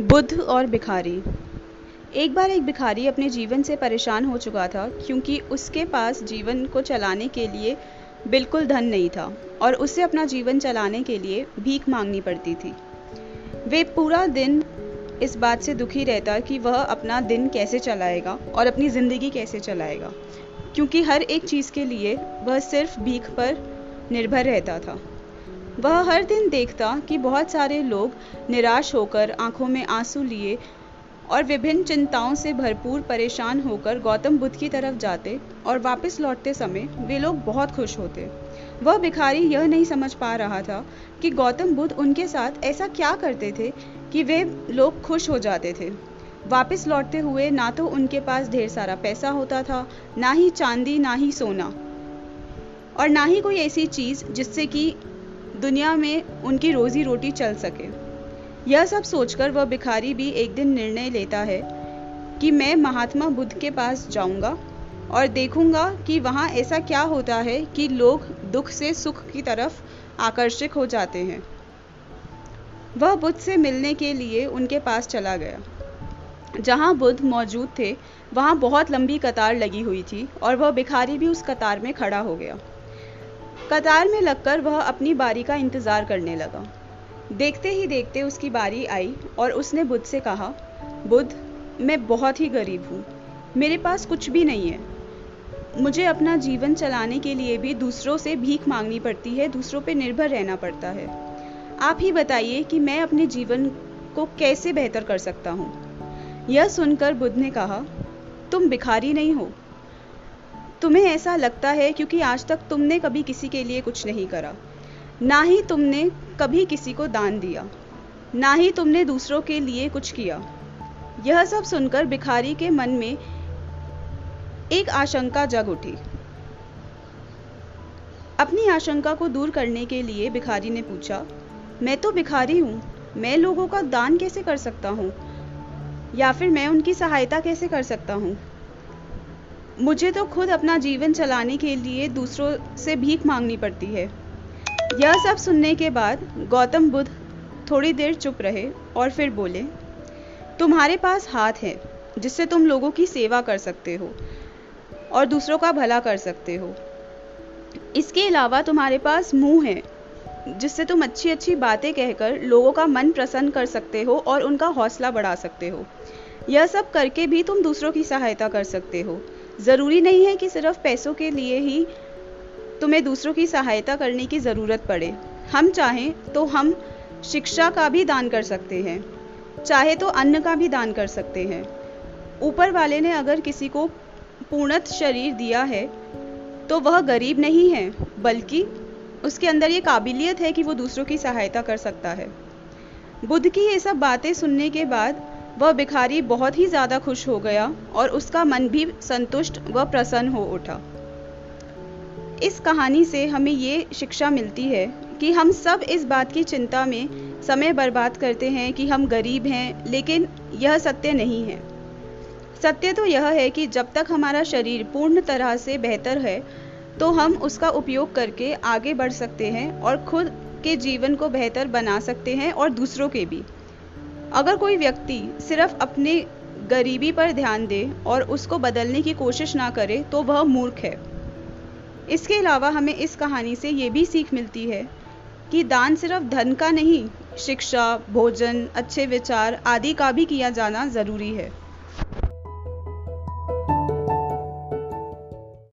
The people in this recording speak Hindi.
बुद्ध और भिखारी। एक बार एक भिखारी अपने जीवन से परेशान हो चुका था, क्योंकि उसके पास जीवन को चलाने के लिए बिल्कुल धन नहीं था और उसे अपना जीवन चलाने के लिए भीख मांगनी पड़ती थी। वे पूरा दिन इस बात से दुखी रहता कि वह अपना दिन कैसे चलाएगा और अपनी ज़िंदगी कैसे चलाएगा, क्योंकि हर एक चीज़ के लिए वह सिर्फ़ भीख पर निर्भर रहता था। वह हर दिन देखता कि बहुत सारे लोग निराश होकर आँखों में आँसू लिए और विभिन्न चिंताओं से भरपूर परेशान होकर गौतम बुद्ध की तरफ़ जाते और वापस लौटते समय वे लोग बहुत खुश होते। वह भिखारी यह नहीं समझ पा रहा था कि गौतम बुद्ध उनके साथ ऐसा क्या करते थे कि वे लोग खुश हो जाते थे। वापस लौटते हुए ना तो उनके पास ढेर सारा पैसा होता था, ना ही चांदी, ना ही सोना और ना ही कोई ऐसी चीज़ जिससे कि दुनिया में उनकी रोज़ी रोटी चल सके। यह सब सोचकर वह भिखारी भी एक दिन निर्णय लेता है कि मैं महात्मा बुद्ध के पास जाऊँगा और देखूँगा कि वहाँ ऐसा क्या होता है कि लोग दुख से सुख की तरफ़ आकर्षित हो जाते हैं। वह बुद्ध से मिलने के लिए उनके पास चला गया। जहाँ बुद्ध मौजूद थे, वहाँ बहुत लंबी कतार लगी हुई थी और वह भिखारी भी उस कतार में खड़ा हो गया। कतार में लगकर वह अपनी बारी का इंतज़ार करने लगा। देखते ही देखते उसकी बारी आई और उसने बुद्ध से कहा, बुद्ध, मैं बहुत ही गरीब हूँ। मेरे पास कुछ भी नहीं है। मुझे अपना जीवन चलाने के लिए भी दूसरों से भीख मांगनी पड़ती है, दूसरों पर निर्भर रहना पड़ता है। आप ही बताइए कि मैं अपने जीवन को कैसे बेहतर कर सकता हूँ? यह सुनकर बुद्ध ने कहा, तुम भिखारी नहीं हो। तुम्हें ऐसा लगता है क्योंकि आज तक तुमने कभी किसी के लिए कुछ नहीं करा। ना ही तुमने कभी किसी को दान दिया। ना ही तुमने दूसरों के लिए कुछ किया। यह सब सुनकर भिखारी के मन में एक आशंका जग उठी। अपनी आशंका को दूर करने के लिए भिखारी ने पूछा, मैं तो भिखारी हूँ। मैं लोगों का दान कैसे कर सकता हूँ? या फिर मैं उनकी सहायता कैसे कर सकता हूँ? मुझे तो खुद अपना जीवन चलाने के लिए दूसरों से भीख मांगनी पड़ती है। यह सब सुनने के बाद गौतम बुद्ध थोड़ी देर चुप रहे और फिर बोले, तुम्हारे पास हाथ है, जिससे तुम लोगों की सेवा कर सकते हो और दूसरों का भला कर सकते हो। इसके अलावा तुम्हारे पास मुँह है, जिससे तुम अच्छी अच्छी बातें कहकर लोगों का मन प्रसन्न कर सकते हो और उनका हौसला बढ़ा सकते हो। यह सब करके भी तुम दूसरों की सहायता कर सकते हो। ज़रूरी नहीं है कि सिर्फ़ पैसों के लिए ही तुम्हें दूसरों की सहायता करने की ज़रूरत पड़े। हम चाहें तो हम शिक्षा का भी दान कर सकते हैं, चाहे तो अन्न का भी दान कर सकते हैं। ऊपर वाले ने अगर किसी को पूर्णत शरीर दिया है तो वह गरीब नहीं है, बल्कि उसके अंदर ये काबिलियत है कि वो दूसरों की सहायता कर सकता है। बुद्ध की ये सब बातें सुनने के बाद वह भिखारी बहुत ही ज़्यादा खुश हो गया और उसका मन भी संतुष्ट व प्रसन्न हो उठा। इस कहानी से हमें ये शिक्षा मिलती है कि हम सब इस बात की चिंता में समय बर्बाद करते हैं कि हम गरीब हैं, लेकिन यह सत्य नहीं है। सत्य तो यह है कि जब तक हमारा शरीर पूर्ण तरह से बेहतर है तो हम उसका उपयोग करके आगे बढ़ सकते हैं और खुद के जीवन को बेहतर बना सकते हैं और दूसरों के भी। अगर कोई व्यक्ति सिर्फ़ अपने गरीबी पर ध्यान दे और उसको बदलने की कोशिश ना करे तो वह मूर्ख है। इसके अलावा हमें इस कहानी से ये भी सीख मिलती है कि दान सिर्फ़ धन का नहीं, शिक्षा, भोजन, अच्छे विचार आदि का भी किया जाना ज़रूरी है।